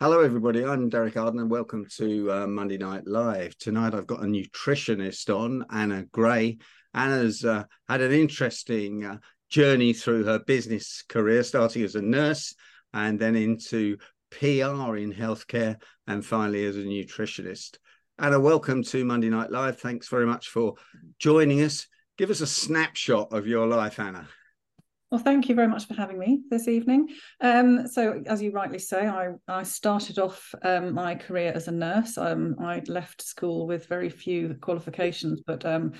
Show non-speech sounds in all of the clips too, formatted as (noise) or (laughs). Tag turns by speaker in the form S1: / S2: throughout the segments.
S1: Hello, everybody. I'm Derek Arden, and welcome to uh, Monday Night Live. Tonight, I've got a nutritionist on, Anna Gray. Anna's uh, had an interesting uh, journey through her business career, starting as a nurse and then into PR in healthcare, and finally as a nutritionist. Anna, welcome to Monday Night Live. Thanks very much for joining us. Give us a snapshot of your life, Anna.
S2: Well, thank you very much for having me this evening. Um, so, as you rightly say, I, I started off um, my career as a nurse. Um, I left school with very few qualifications, but um,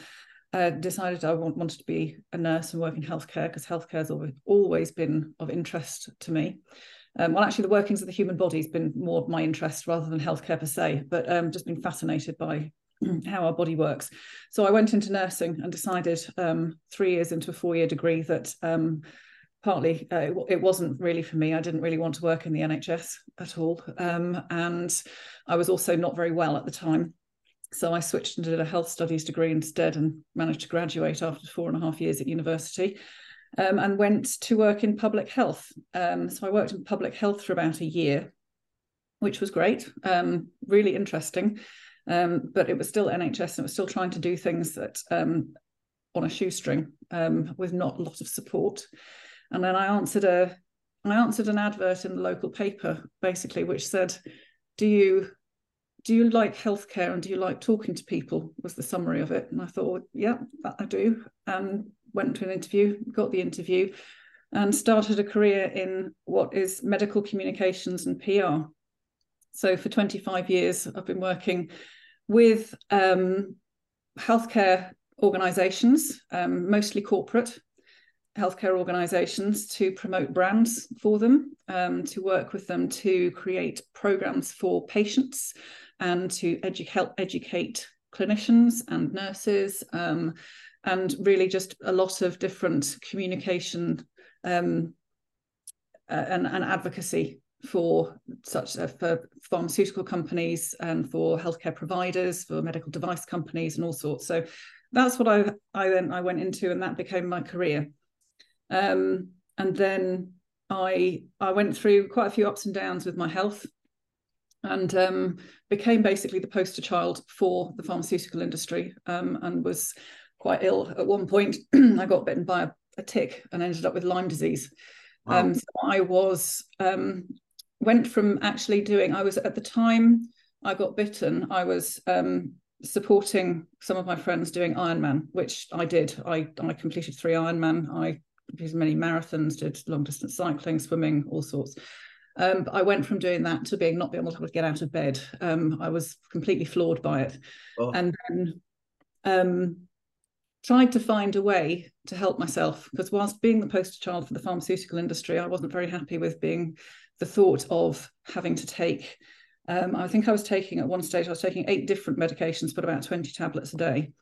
S2: uh, decided I want, wanted to be a nurse and work in healthcare because healthcare has always, always been of interest to me. Um, well, actually, the workings of the human body has been more of my interest rather than healthcare per se, but um, just been fascinated by (clears throat) how our body works. So I went into nursing and decided um, three years into a four year degree that um, partly uh, it, it, wasn't really for me. I didn't really want to work in the NHS at all. Um, and I was also not very well at the time. So I switched and did a health studies degree instead and managed to graduate after four and a half years at university. Um, and went to work in public health. Um, so I worked in public health for about a year, which was great, um, really interesting. Um, but it was still NHS and it was still trying to do things that um, on a shoestring um, with not a lot of support. And then I answered a I answered an advert in the local paper basically, which said, "Do you do you like healthcare and do you like talking to people?" Was the summary of it. And I thought, yeah, I do. And went to an interview, got the interview, and started a career in what is medical communications and PR. So for 25 years, I've been working with um, healthcare organizations, um, mostly corporate healthcare organizations, to promote brands for them, um, to work with them to create programs for patients and to edu- help educate clinicians and nurses, um, and really just a lot of different communication um, uh, and, and advocacy for such uh, for pharmaceutical companies and for healthcare providers, for medical device companies, and all sorts. So that's what I I then I went into, and that became my career. Um, and then I I went through quite a few ups and downs with my health, and um, became basically the poster child for the pharmaceutical industry, um, and was quite ill at one point. (clears throat) I got bitten by a, a, tick and ended up with Lyme disease. Wow. Um, so I was um, went from actually doing i was at the time i got bitten i was um, supporting some of my friends doing ironman which i did i i completed three ironman i did many marathons did long distance cycling swimming all sorts um, but I went from doing that to being not being able to get out of bed. Um, I was completely floored by it, oh. and then um, tried to find a way to help myself because whilst being the poster child for the pharmaceutical industry, I wasn't very happy with being the thought of having to take um, I think I was taking at one stage, I was taking eight different medications, but about 20 tablets a day.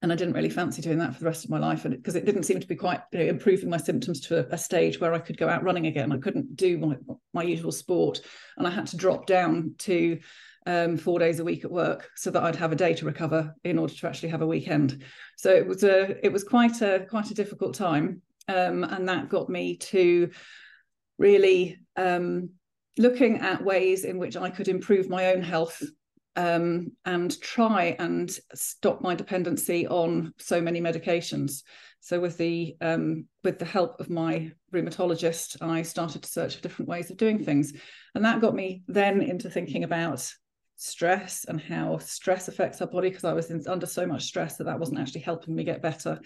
S2: And I didn't really fancy doing that for the rest of my life And because it didn't seem to be quite you know, improving my symptoms to a, a, stage where I could go out running again. I couldn't do my, my usual sport. And I had to drop down to um, four days a week at work so that I'd have a day to recover in order to actually have a weekend. So it was a it was quite a quite a difficult time. Um, and that got me to really um, looking at ways in which I could improve my own health um, and try and stop my dependency on so many medications. So with the um, with the help of my rheumatologist, I started to search for different ways of doing things, and that got me then into thinking about stress and how stress affects our body because I was in, under so much stress that that wasn't actually helping me get better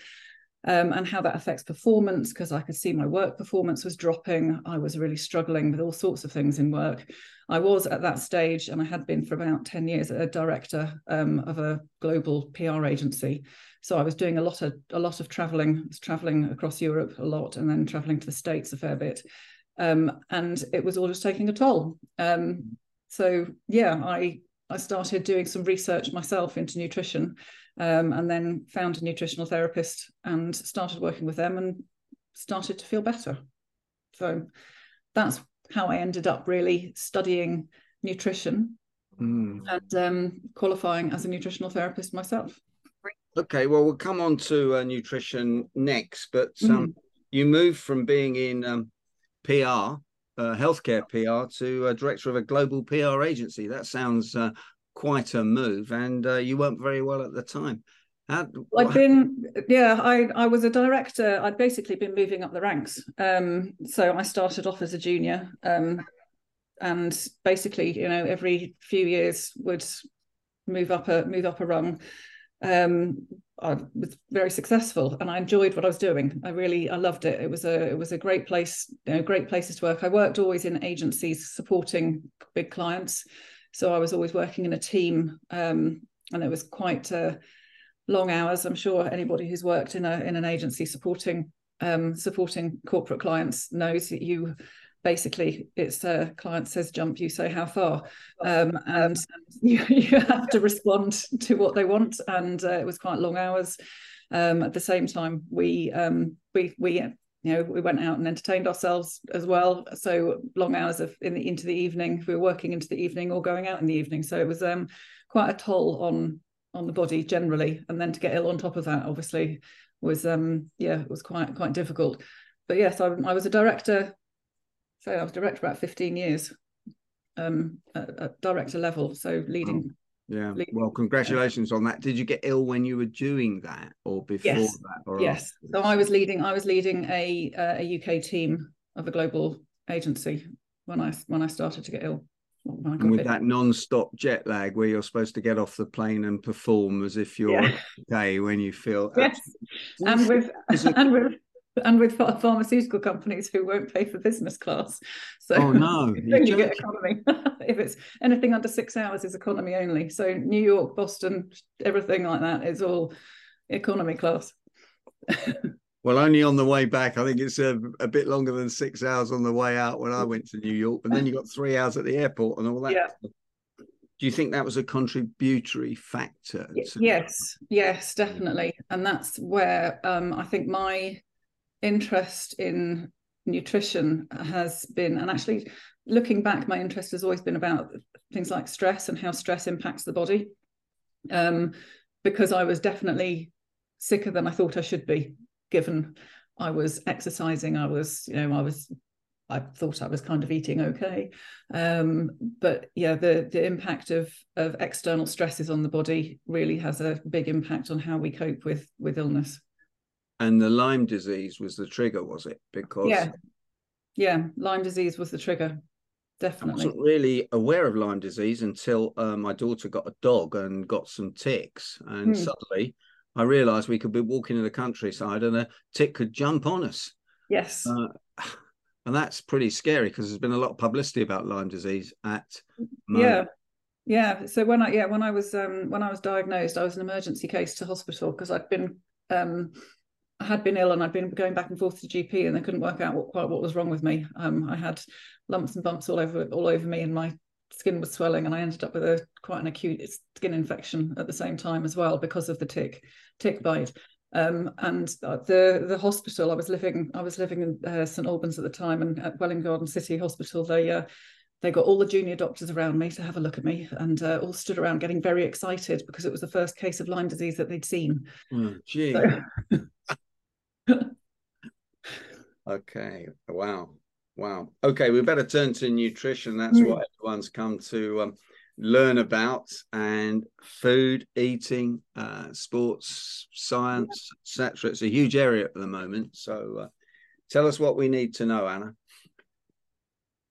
S2: um, and how that affects performance because I could see my work performance was dropping. I was really struggling with all sorts of things in work. I was at that stage, and I had been for about 10 years, a director um, of a global PR agency. So I was doing a lot of a lot of traveling, I was traveling across Europe a lot, and then traveling to the States a fair bit. Um, and it was all just taking a toll. Um, so yeah, I I started doing some research myself into nutrition um, and then found a nutritional therapist and started working with them and started to feel better. So that's how I ended up really studying nutrition mm. and um, qualifying as a nutritional therapist myself.
S1: Okay, well, we'll come on to uh, nutrition next, but um, mm. you moved from being in um, PR uh, healthcare PR to uh, director of a global PR agency. That sounds uh, quite a move, and uh, you weren't very well at the time.
S2: How, I'd been, yeah, I, I was a director. I'd basically been moving up the ranks. Um, so I started off as a junior, um, and basically, you know, every few years would move up a move up a rung. Um, I was very successful, and I enjoyed what I was doing. I really, I loved it. It was a, it was a great place, you know, great places to work. I worked always in agencies supporting big clients, so I was always working in a team, um, and it was quite uh, long hours. I'm sure anybody who's worked in a in an agency supporting um, supporting corporate clients knows that you basically it's a uh, client says jump you say how far um, and (laughs) you, you, have to respond to what they want and uh, it was quite long hours um, at the same time we um, we we you know we went out and entertained ourselves as well. So long hours of in the into the evening we were working into the evening or going out in the evening. So it was um, quite a toll on on the body generally. And then to get ill on top of that obviously was um yeah it was quite quite difficult. But yes I, I was a director so I was director about 15 years um at, at director level. So leading oh,
S1: yeah. Well congratulations uh, on that. Did you get ill when you were doing that or before
S2: yes,
S1: that or
S2: yes. Afterwards? so I was leading I was leading a a UK team of a global agency when I when I started to get ill.
S1: And with that non-stop jet lag where you're supposed to get off the plane and perform as if you're yeah. okay when you feel
S2: yes. and with (laughs) and with and with pharmaceutical companies who won't pay for business class (laughs)
S1: so oh no (laughs)
S2: you, you get economy (laughs) if it's anything under six hours is economy only so new york boston everything like that is all economy class
S1: Well, only on the way back. I think it's a, a, bit longer than six hours on the way out when I went to New York. But then you got three hours at the airport and all that.
S2: Yeah.
S1: Do you think that was a contributory factor?
S2: To- yes, yes, definitely. And that's where um, I think my interest in nutrition has been, and actually looking back, my interest has always been about things like stress and how stress impacts the body. Um, because I was definitely sicker than I thought I should be given I was exercising, I was, you know, I was I thought I was kind of eating okay. Um, but yeah, the the impact of of external stresses on the body really has a big impact on how we cope with with illness.
S1: And the Lyme disease was the trigger, was it? Because
S2: yeah, yeah, Lyme disease was the trigger. Definitely.
S1: I wasn't really aware of Lyme disease until uh, my daughter got a dog and got some ticks, and hmm. suddenly I realised we could be walking in the countryside and a tick could jump on us.
S2: Yes. Uh, (sighs)
S1: and that's pretty scary because there's been a lot of publicity about Lyme disease at
S2: yeah yeah so when i yeah when i was um when i was diagnosed i was an emergency case to hospital because i'd been um i had been ill and i'd been going back and forth to gp and they couldn't work out what quite what was wrong with me um i had lumps and bumps all over all over me and my skin was swelling and I ended up with a quite an acute skin infection at the same time as well because of the tick tick bite. Um, and the the hospital I was living I was living in uh, St Albans at the time and at Welwyn Garden City Hospital they uh, they got all the junior doctors around me to have a look at me and uh, all stood around getting very excited because it was the first case of Lyme disease that they'd seen.
S1: Oh, gee. So... (laughs) okay. Wow. Wow. Okay, we better turn to nutrition. That's mm. what everyone's come to um, learn about, and food, eating, uh, sports, science, etc. It's a huge area at the moment. So, uh, tell us what we need to know, Anna.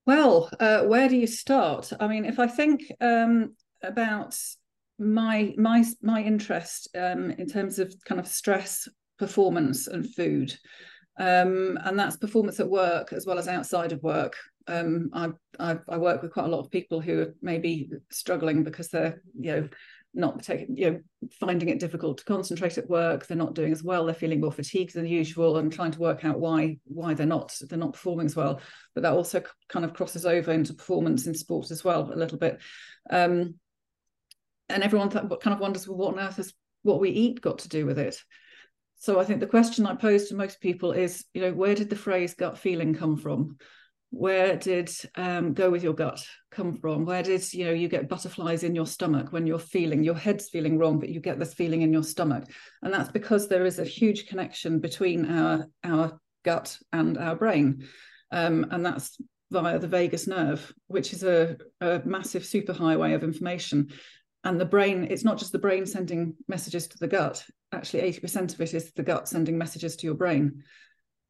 S2: Well, uh, where do you start? I mean, if I think um, about my my my interest um, in terms of kind of stress, performance, and food um, and that's performance at work as well as outside of work. Um, I, I, I work with quite a lot of people who are maybe struggling because they're you know not taking you know finding it difficult to concentrate at work. They're not doing as well. They're feeling more fatigued than usual and trying to work out why why they're not they're not performing as well. But that also kind of crosses over into performance in sport as well a little bit. Um, and everyone th- kind of wonders, well, what on earth has what we eat got to do with it? So I think the question I pose to most people is, you know, where did the phrase gut feeling come from? Where did um, go with your gut come from? Where did you know you get butterflies in your stomach when you're feeling your head's feeling wrong, but you get this feeling in your stomach, and that's because there is a huge connection between our our gut and our brain, um, and that's via the vagus nerve, which is a, a massive superhighway of information. And the brain, it's not just the brain sending messages to the gut. Actually, 80% of it is the gut sending messages to your brain.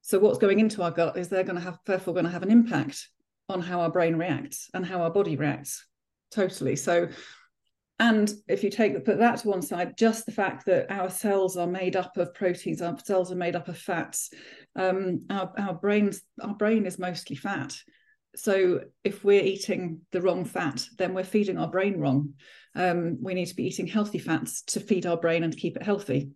S2: So what's going into our gut is they're going to have, therefore, going to have an impact on how our brain reacts and how our body reacts. Totally. So and if you take put that to one side, just the fact that our cells are made up of proteins, our cells are made up of fats. Um, our our brains our brain is mostly fat. So if we're eating the wrong fat, then we're feeding our brain wrong. Um, we need to be eating healthy fats to feed our brain and keep it healthy.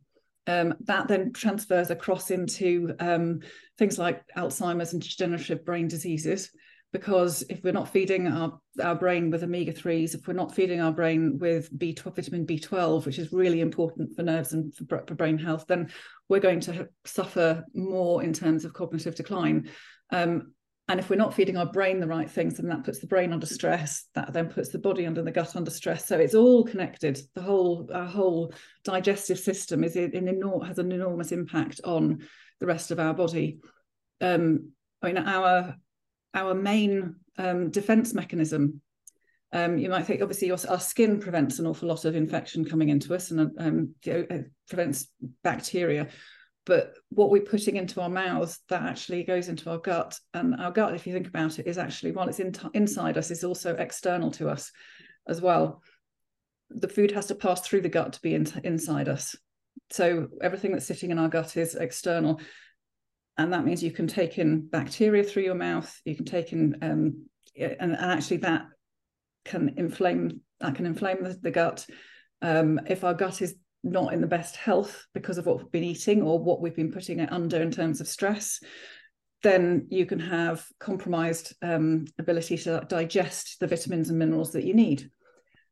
S2: Um, that then transfers across into um, things like Alzheimer's and degenerative brain diseases because if we're not feeding our, our brain with omega 3s, if we're not feeding our brain with B12, vitamin B12, which is really important for nerves and for, for brain health, then we're going to suffer more in terms of cognitive decline. Um, and if we're not feeding our brain the right things, then that puts the brain under stress. That then puts the body under the gut under stress. So it's all connected. The whole our whole digestive system is in, in has an enormous impact on the rest of our body. Um, I mean, our our main um, defense mechanism. Um, you might think, obviously, your, our skin prevents an awful lot of infection coming into us and um, you know, prevents bacteria. But what we're putting into our mouths, that actually goes into our gut. And our gut, if you think about it, is actually, while it's in inside us, is also external to us as well. The food has to pass through the gut to be in, inside us. So everything that's sitting in our gut is external and that means you can take in bacteria through your mouth you can take in um, and, and, actually that can inflame that can inflame the, the gut um, if our gut is not in the best health because of what we've been eating or what we've been putting it under in terms of stress then you can have compromised um, ability to digest the vitamins and minerals that you need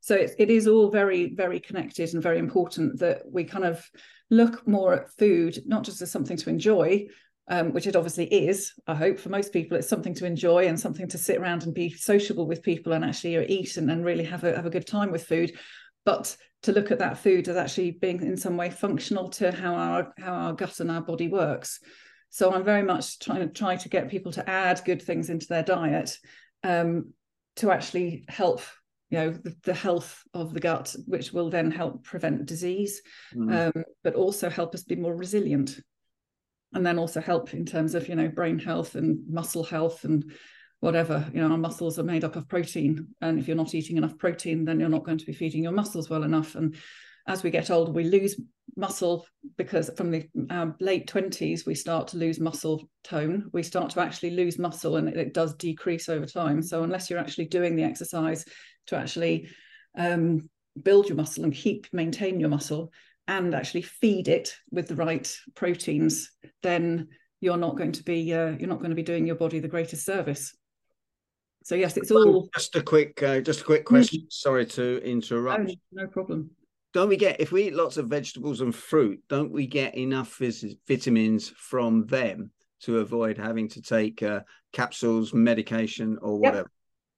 S2: so it, it is all very very connected and very important that we kind of look more at food not just as something to enjoy um, which it obviously is. I hope for most people, it's something to enjoy and something to sit around and be sociable with people and actually eat and, and really have a have a good time with food. But to look at that food as actually being in some way functional to how our how our gut and our body works. So I'm very much trying to try to get people to add good things into their diet um, to actually help you know the, the, health of the gut, which will then help prevent disease, mm. um, but also help us be more resilient and then also help in terms of you know brain health and muscle health and whatever you know our muscles are made up of protein and if you're not eating enough protein then you're not going to be feeding your muscles well enough. And as we get older we lose muscle because from the um, late 20s we start to lose muscle tone. We start to actually lose muscle and it, it does decrease over time. So unless you're actually doing the exercise to actually um, build your muscle and keep maintain your muscle and actually feed it with the right proteins, then you're not going to be uh, you're not going to be doing your body the greatest service. So yes, it's all
S1: just a quick uh, just a quick mm. question. Sorry to interrupt.
S2: No, no, problem.
S1: Don't we get if we eat lots of vegetables and fruit? Don't we get enough vitamins from them to avoid having to take uh, capsules, medication, or whatever?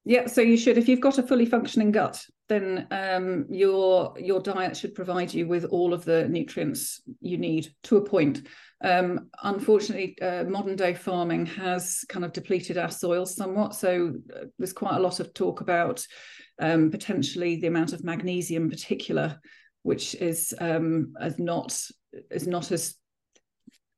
S2: Yep. so you should. If you've got a fully functioning gut, then um, your your diet should provide you with all of the nutrients you need to a point. Um, unfortunately, uh, modern day farming has kind of depleted our soils somewhat. So uh, there's quite a lot of talk about um, potentially the amount of magnesium, in particular, which is um, as not is not as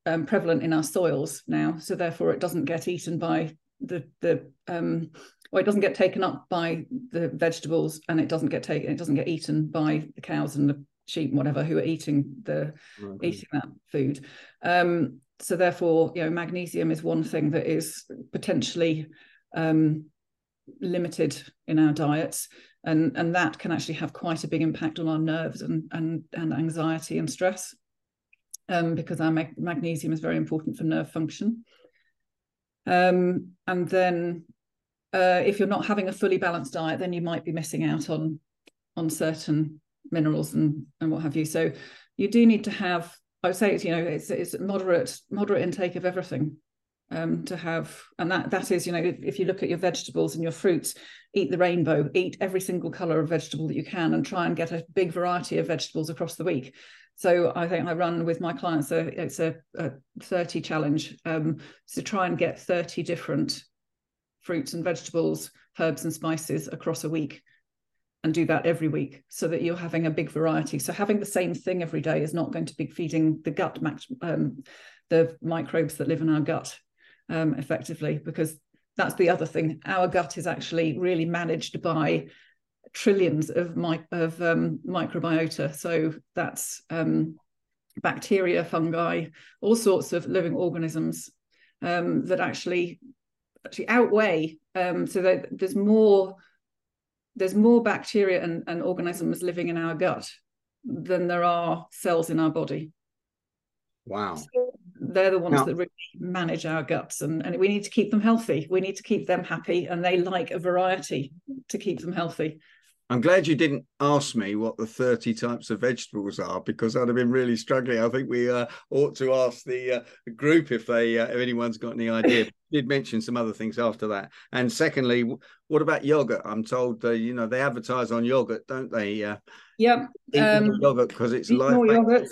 S2: um, prevalent in our soils now. So therefore, it doesn't get eaten by the the um, or it doesn't get taken up by the vegetables and it doesn't get taken it doesn't get eaten by the cows and the sheep and whatever who are eating the okay. eating that food um, so therefore you know magnesium is one thing that is potentially um, limited in our diets and and that can actually have quite a big impact on our nerves and and, and anxiety and stress um, because our mag- magnesium is very important for nerve function um, and then uh, if you're not having a fully balanced diet, then you might be missing out on on certain minerals and and what have you. So you do need to have. I would say it's you know it's it's moderate moderate intake of everything um, to have, and that that is you know if, if you look at your vegetables and your fruits, eat the rainbow, eat every single color of vegetable that you can, and try and get a big variety of vegetables across the week. So I think I run with my clients a it's a, a 30 challenge um, to try and get 30 different fruits and vegetables, herbs and spices across a week and do that every week so that you're having a big variety. So having the same thing every day is not going to be feeding the gut, um, the microbes that live in our gut um, effectively, because that's the other thing. Our gut is actually really managed by trillions of, of um, microbiota. So that's um, bacteria, fungi, all sorts of living organisms um, that actually actually outweigh. Um, so there's more there's more bacteria and, and organisms living in our gut than there are cells in our body.
S1: Wow. So
S2: they're the ones now, that really manage our guts and, and we need to keep them healthy. We need to keep them happy and they like a variety to keep them healthy.
S1: I'm glad you didn't ask me what the 30 types of vegetables are because I'd have been really struggling. I think we uh, ought to ask the uh, group if they uh, if anyone's got any idea. Did mention some other things after that. And secondly, what about yogurt? I'm told uh, you know they advertise on yogurt, don't they? Uh,
S2: yeah,
S1: um, yogurt because it's live.
S2: yogurt.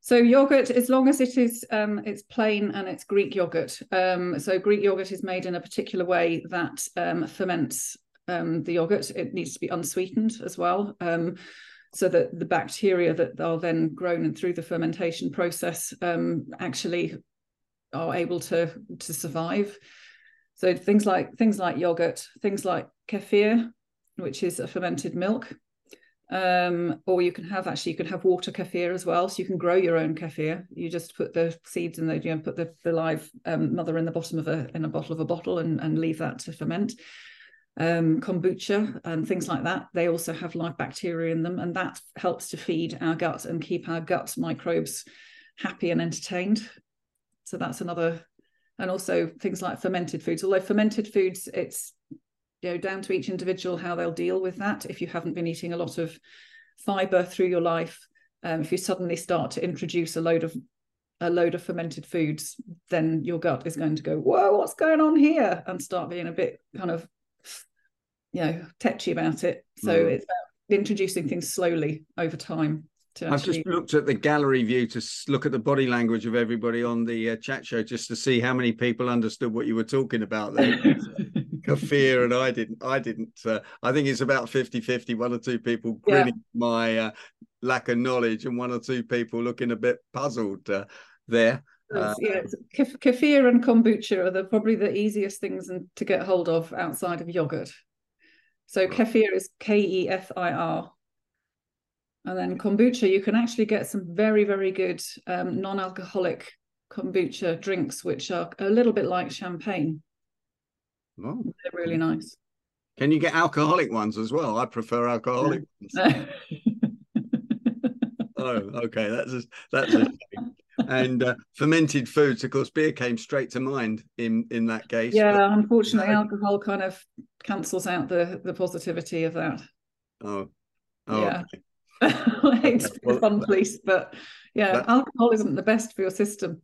S2: So yogurt, as long as it is um, it's plain and it's Greek yogurt. Um, so Greek yogurt is made in a particular way that um, ferments um, the yogurt. It needs to be unsweetened as well. Um, so that the bacteria that are then grown and through the fermentation process um, actually are able to to survive. So things like things like yogurt, things like kefir, which is a fermented milk, um, or you can have actually you can have water kefir as well. So you can grow your own kefir. You just put the seeds in the you know put the, the live um, mother in the bottom of a in a bottle of a bottle and, and leave that to ferment um, kombucha and things like that. They also have live bacteria in them, and that helps to feed our gut and keep our gut microbes happy and entertained. So that's another, and also things like fermented foods. Although fermented foods, it's you know down to each individual how they'll deal with that. If you haven't been eating a lot of fiber through your life, um, if you suddenly start to introduce a load of a load of fermented foods, then your gut is going to go, whoa, what's going on here? And start being a bit kind of you know tetchy about it so mm. it's about introducing things slowly over time
S1: I've actually... just looked at the gallery view to look at the body language of everybody on the uh, chat show just to see how many people understood what you were talking about there. (laughs) Kefir and I didn't. I didn't. Uh, I think it's about 50 50. One or two people grinning yeah. my uh, lack of knowledge, and one or two people looking a bit puzzled uh, there.
S2: Uh, yeah, kefir and kombucha are the, probably the easiest things to get hold of outside of yogurt. So kefir is K E F I R. And then kombucha, you can actually get some very, very good um, non alcoholic kombucha drinks, which are a little bit like champagne. Oh. They're really nice.
S1: Can you get alcoholic ones as well? I prefer alcoholic ones. oh, okay. That's a, that's a and uh, fermented foods. Of course, beer came straight to mind in in that case.
S2: Yeah, but, unfortunately, alcohol kind of cancels out the the positivity of that.
S1: Oh, oh
S2: yeah. Okay. I hate to be fun police, but yeah, that... alcohol isn't the best for your system,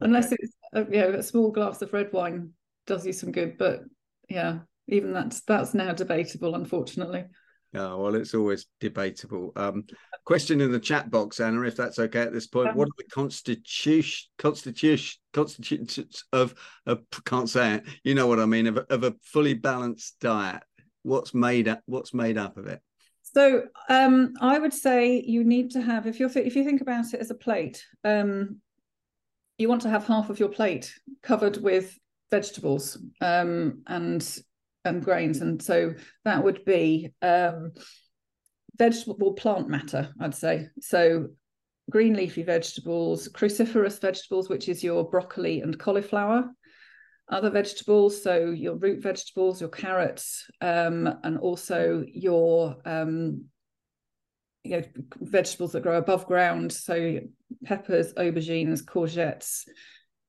S2: unless it's a, you know a small glass of red wine does you some good. But yeah, even that's that's now debatable, unfortunately.
S1: Yeah, well, it's always debatable. Um, question in the chat box, Anna, if that's okay at this point. What are the constitution constitution constitutions of, of can't say it. You know what I mean of, of a fully balanced diet? What's made up? What's made up of it?
S2: So um, I would say you need to have if you if you think about it as a plate, um, you want to have half of your plate covered with vegetables um, and and grains, and so that would be um, vegetable plant matter, I'd say. So green leafy vegetables, cruciferous vegetables, which is your broccoli and cauliflower, other vegetables, so your root vegetables, your carrots, um, and also your um, you know vegetables that grow above ground, so peppers, aubergines, courgettes.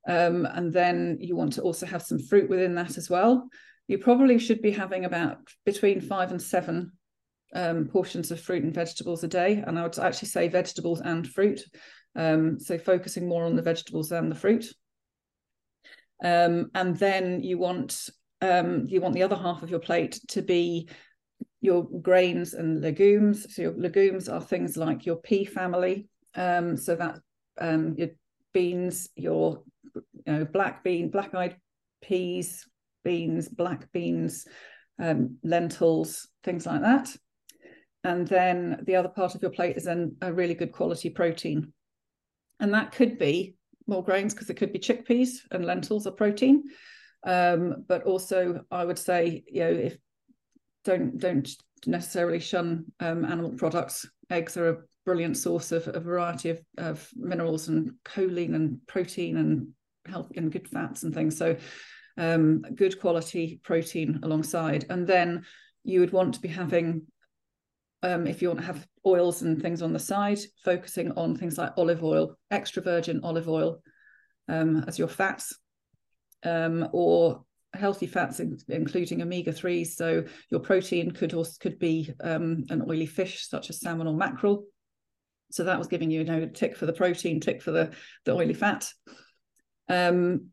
S2: Um, and then you want to also have some fruit within that as well you probably should be having about between five and seven um, portions of fruit and vegetables a day. And I would actually say vegetables and fruit. Um, so focusing more on the vegetables than the fruit. Um, and then you want um, you want the other half of your plate to be your grains and legumes. So your legumes are things like your pea family. Um, so that um, your beans, your you know black bean, black eyed peas, beans, black beans, um, lentils, things like that. And then the other part of your plate is then a really good quality protein. And that could be more grains because it could be chickpeas and lentils are protein. Um, but also I would say, you know, if don't don't necessarily shun um, animal products. Eggs are a brilliant source of a variety of, of minerals and choline and protein and health and good fats and things. So um, good quality protein alongside. And then you would want to be having, um, if you want to have oils and things on the side, focusing on things like olive oil, extra virgin olive oil um, as your fats, um, or healthy fats, in, including omega threes. So your protein could also could be um, an oily fish such as salmon or mackerel. So that was giving you, you know, tick for the protein, tick for the the oily fat. Um,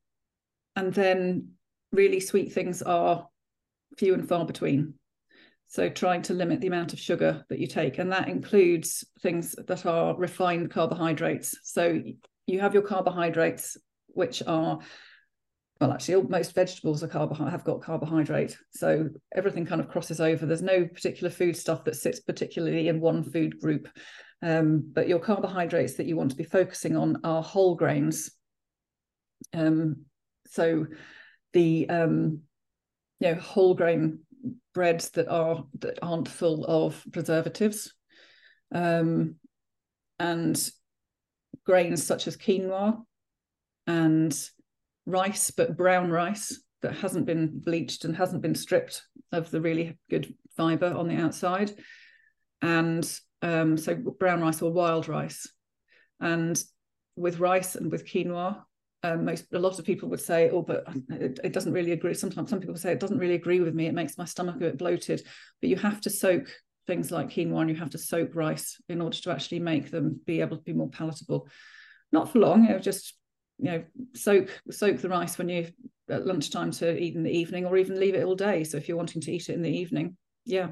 S2: and then really sweet things are few and far between. So trying to limit the amount of sugar that you take, and that includes things that are refined carbohydrates. So you have your carbohydrates, which are well, actually, most vegetables are carbohydrate have got carbohydrate, so everything kind of crosses over. There's no particular food stuff that sits particularly in one food group, um, but your carbohydrates that you want to be focusing on are whole grains. Um, so the um, you know whole grain breads that are that aren't full of preservatives, um, and grains such as quinoa and rice, but brown rice that hasn't been bleached and hasn't been stripped of the really good fiber on the outside. And um, so brown rice or wild rice. And with rice and with quinoa, um, most a lot of people would say, "Oh, but it, it, doesn't really agree." Sometimes some people say it doesn't really agree with me. It makes my stomach a bit bloated. But you have to soak things like quinoa, and you have to soak rice in order to actually make them be able to be more palatable. Not for long, you know, just you know soak soak the rice when you at lunchtime to eat in the evening or even leave it all day so if you're wanting to eat it in the evening yeah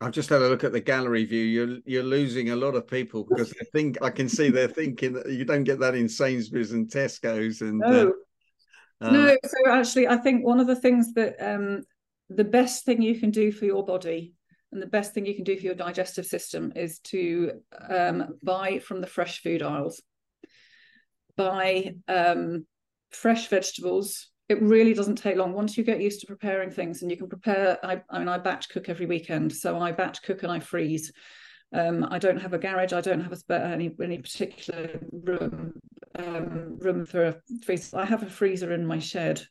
S1: I've just had a look at the gallery view. You're you're losing a lot of people because I think I can see they're thinking that you don't get that in Sainsbury's and Tesco's and
S2: no. Uh, um, no. So actually, I think one of the things that um, the best thing you can do for your body and the best thing you can do for your digestive system is to um, buy from the fresh food aisles buy um, fresh vegetables. It really doesn't take long once you get used to preparing things, and you can prepare. I, I mean, I batch cook every weekend, so I batch cook and I freeze. Um, I don't have a garage. I don't have a any any particular room um, room for a freezer. I have a freezer in my shed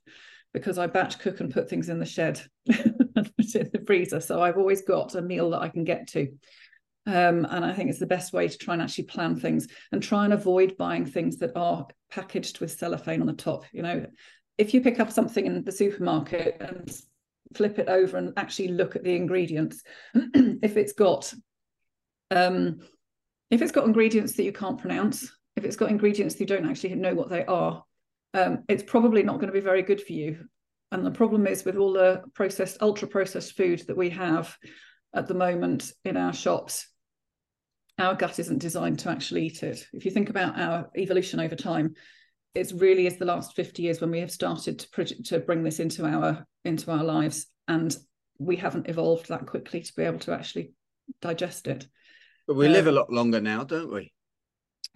S2: because I batch cook and put things in the shed and put it in the freezer. So I've always got a meal that I can get to. Um, and I think it's the best way to try and actually plan things and try and avoid buying things that are packaged with cellophane on the top. You know, if you pick up something in the supermarket and flip it over and actually look at the ingredients, (clears throat) if it's got um, if it's got ingredients that you can't pronounce, if it's got ingredients that you don't actually know what they are, um, it's probably not going to be very good for you. And the problem is with all the processed, ultra processed food that we have at the moment in our shops, our gut isn't designed to actually eat it. If you think about our evolution over time, it really is the last 50 years when we have started to, to bring this into our into our lives and we haven't evolved that quickly to be able to actually digest it.
S1: But we um, live a lot longer now, don't we?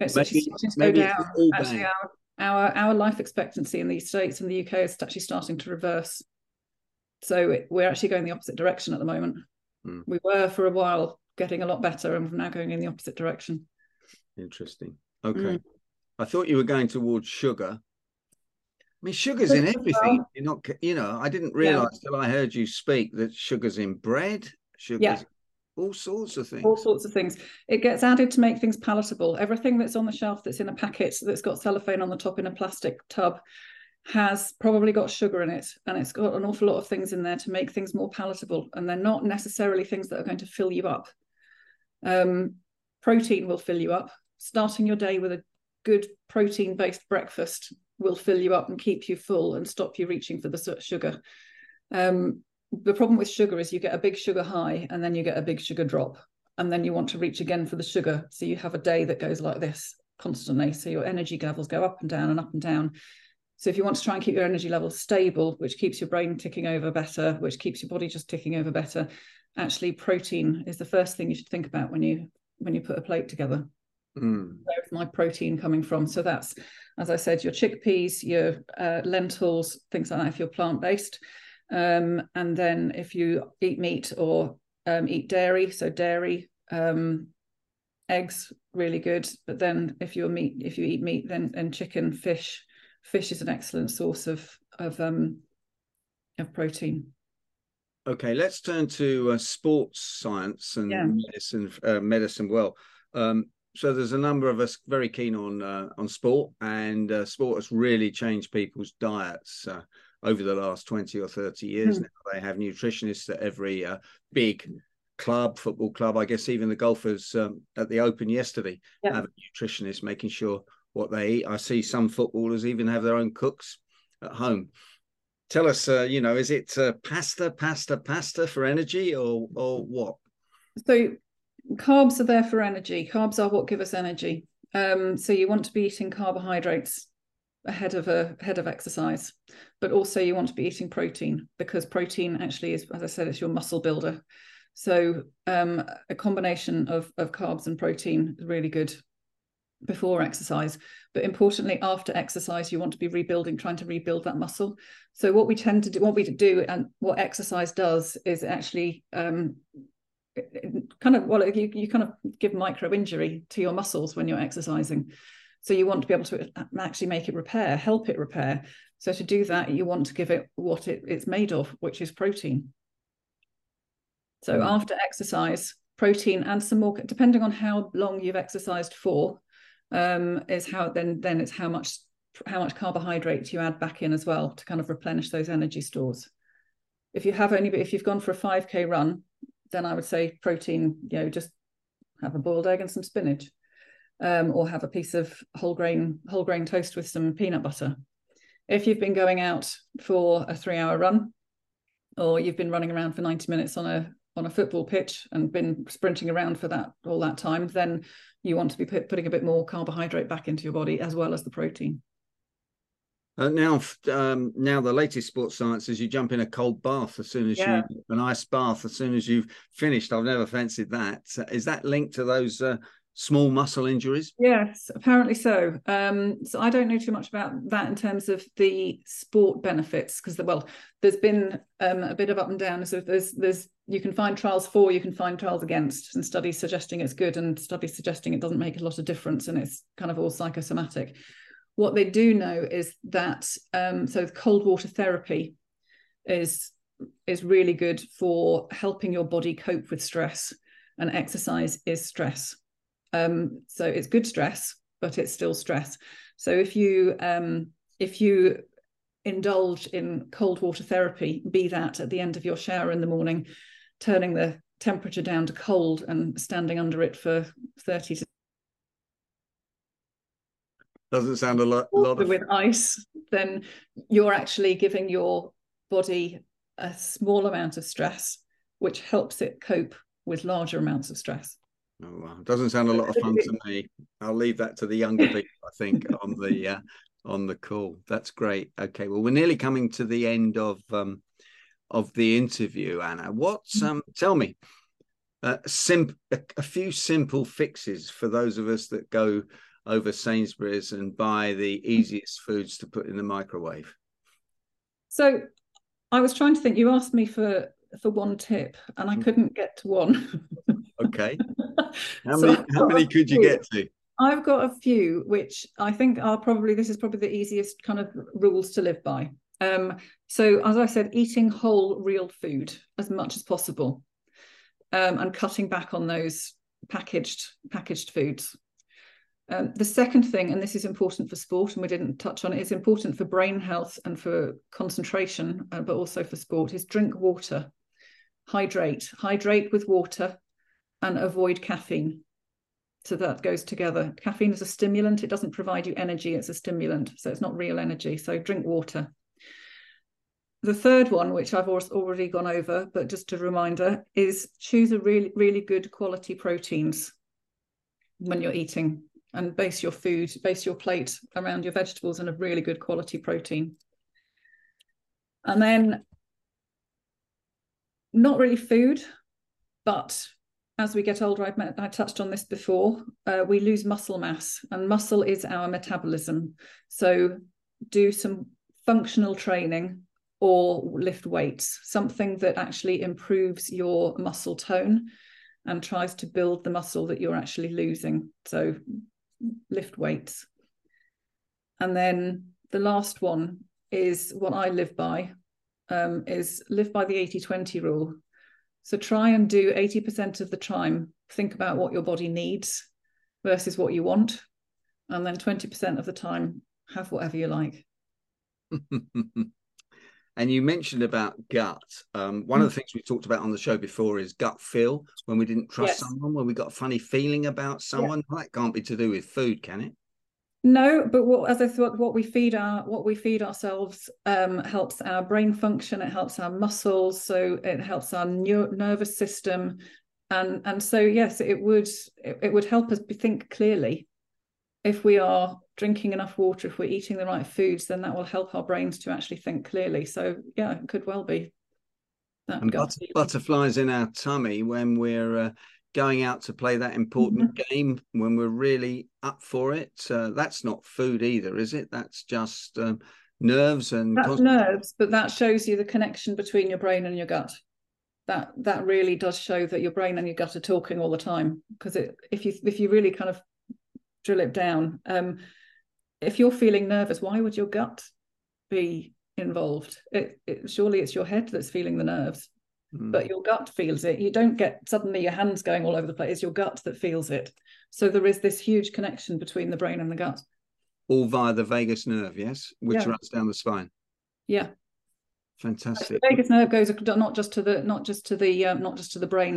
S2: It's maybe, maybe down. Actually, our, our our life expectancy in the states and the UK is actually starting to reverse. So it, we're actually going the opposite direction at the moment. Hmm. We were for a while getting a lot better and we're now going in the opposite direction.
S1: Interesting. Okay. Mm. I thought you were going towards sugar. I mean, sugar's in everything. You're not, you know, I didn't realize yeah. till I heard you speak that sugar's in bread, sugar's yeah. all sorts of things.
S2: All sorts of things. It gets added to make things palatable. Everything that's on the shelf that's in a packet that's got cellophane on the top in a plastic tub has probably got sugar in it and it's got an awful lot of things in there to make things more palatable and they're not necessarily things that are going to fill you up um, protein will fill you up starting your day with a good protein based breakfast will fill you up and keep you full and stop you reaching for the sugar. Um, the problem with sugar is you get a big sugar high and then you get a big sugar drop and then you want to reach again for the sugar. So you have a day that goes like this constantly. So your energy levels go up and down and up and down. So if you want to try and keep your energy levels stable, which keeps your brain ticking over better, which keeps your body just ticking over better, actually protein is the first thing you should think about when you when you put a plate together.
S1: Mm.
S2: Where's my protein coming from? So that's, as I said, your chickpeas, your uh, lentils, things like that. If you're plant based, um, and then if you eat meat or um, eat dairy, so dairy, um, eggs, really good. But then if you're meat, if you eat meat, then and chicken, fish, fish is an excellent source of of um, of protein.
S1: Okay, let's turn to uh, sports science and
S2: Yeah.
S1: medicine. Uh, medicine, well, um, so there's a number of us very keen on uh, on sport, and uh, sport has really changed people's diets uh, over the last twenty or thirty years.
S2: Hmm.
S1: Now they have nutritionists at every uh, big club, football club. I guess even the golfers um, at the Open yesterday
S2: Yeah.
S1: have a nutritionist making sure what they eat. I see some footballers even have their own cooks at home. Tell us, uh, you know, is it uh, pasta, pasta, pasta for energy, or or what?
S2: So carbs are there for energy. Carbs are what give us energy. Um, so you want to be eating carbohydrates ahead of a ahead of exercise, but also you want to be eating protein because protein actually is, as I said, it's your muscle builder. So um, a combination of of carbs and protein is really good before exercise. But importantly, after exercise, you want to be rebuilding, trying to rebuild that muscle. So what we tend to do, what we do, and what exercise does is actually um, kind of well you, you kind of give micro injury to your muscles when you're exercising. So you want to be able to actually make it repair help it repair. So to do that you want to give it what it, it's made of which is protein. So
S1: Mm.
S2: after exercise protein and some more depending on how long you've exercised for um, is how then then it's how much how much carbohydrate you add back in as well to kind of replenish those energy stores. If you have only if you've gone for a 5k run then I would say protein, you know, just have a boiled egg and some spinach, um, or have a piece of whole grain whole grain toast with some peanut butter. If you've been going out for a three hour run, or you've been running around for ninety minutes on a on a football pitch and been sprinting around for that all that time, then you want to be put, putting a bit more carbohydrate back into your body as well as the protein.
S1: Uh, now, um, now the latest sports science is you jump in a cold bath as soon as
S2: Yeah.
S1: you an ice bath as soon as you've finished. I've never fancied that. Uh, that linked to those uh, small muscle injuries?
S2: Yes, apparently so. Um, so I don't know too much about that in terms of the sport benefits, because well, there's been um, a bit of up and down. So there's there's you can find trials for, you can find trials against, and studies suggesting it's good, and studies suggesting it doesn't make a lot of difference, and it's kind of all psychosomatic. What they do know is that um, so cold water therapy is is really good for helping your body cope with stress, and exercise is stress. Um, so it's good stress, but it's still stress. So if you um, if you indulge in cold water therapy, be that at the end of your shower in the morning, turning the temperature down to cold and standing under it for 30 to
S1: Doesn't sound a lot. lot of,
S2: with ice, then you're actually giving your body a small amount of stress, which helps it cope with larger amounts of stress.
S1: oh, wow. Doesn't sound a lot of fun to me. I'll leave that to the younger (laughs) people. I think on the uh, on the call. That's great. Okay, well, we're nearly coming to the end of um, of the interview, Anna. What's um? Tell me, uh, sim- a, a few simple fixes for those of us that go over Sainsbury's and buy the easiest foods to put in the microwave.
S2: So I was trying to think, you asked me for for one tip and I couldn't get to one. (laughs)
S1: Okay, how
S2: So
S1: many how many could you get to?
S2: I've got a few which I think are probably this is probably the easiest kind of rules to live by. Um, so as I said, eating whole real food as much as possible, um, and cutting back on those packaged packaged foods. Um, the second thing, and this is important for sport, and we didn't touch on it, it's important for brain health and for concentration, uh, but also for sport, is drink water. Hydrate, hydrate with water, and avoid caffeine. So that goes together. Caffeine is a stimulant. It doesn't provide you energy. It's a stimulant. So it's not real energy. So drink water. The third one, which I've already gone over, but just a reminder, is choose a really, really good quality proteins when you're eating. And base your food, base your plate around your vegetables and a really good quality protein. And then not really food, but as we get older, I've, I touched on this before, uh, we lose muscle mass, and muscle is our metabolism. So do some functional training or lift weights, something that actually improves your muscle tone and tries to build the muscle that you're actually losing. So lift weights. And then the last one is what I live by, um, is live by the 80-20 rule. So try and do 80% of the time, think about what your body needs versus what you want. And then 20% of the time, have whatever you like. (laughs)
S1: and you mentioned about gut. Um, one mm. of the things we talked about on the show before is gut feel when we didn't trust yes. someone, when we got a funny feeling about someone. Yeah. That can't be to do with food, can it?
S2: No, but what, as I thought, what we feed our what we feed ourselves um, helps our brain function. It helps our muscles, so it helps our nervous system, and and so yes, it would it, it would help us think clearly. If we are drinking enough water, if we're eating the right foods, then that will help our brains to actually think clearly. So yeah, it could well be.
S1: That and butterflies in our tummy when we're uh, going out to play that important mm-hmm. game when we're really up for it. Uh, that's not food either, is it? That's just um, nerves and
S2: that's nerves, but that shows you the connection between your brain and your gut. That that really does show that your brain and your gut are talking all the time. Because if you if you really kind of drill it down, um, if you're feeling nervous, why would your gut be involved? It, it surely it's your head that's feeling the nerves but mm. your gut feels it. You don't get suddenly your hands going all over the place. It's your gut that feels it. So there is this huge connection between the brain and the gut.
S1: All via the vagus nerve, yes, which yeah. runs down the spine.
S2: Yeah.
S1: Fantastic.
S2: The vagus nerve goes not just to the not just to the um, not just to the brain,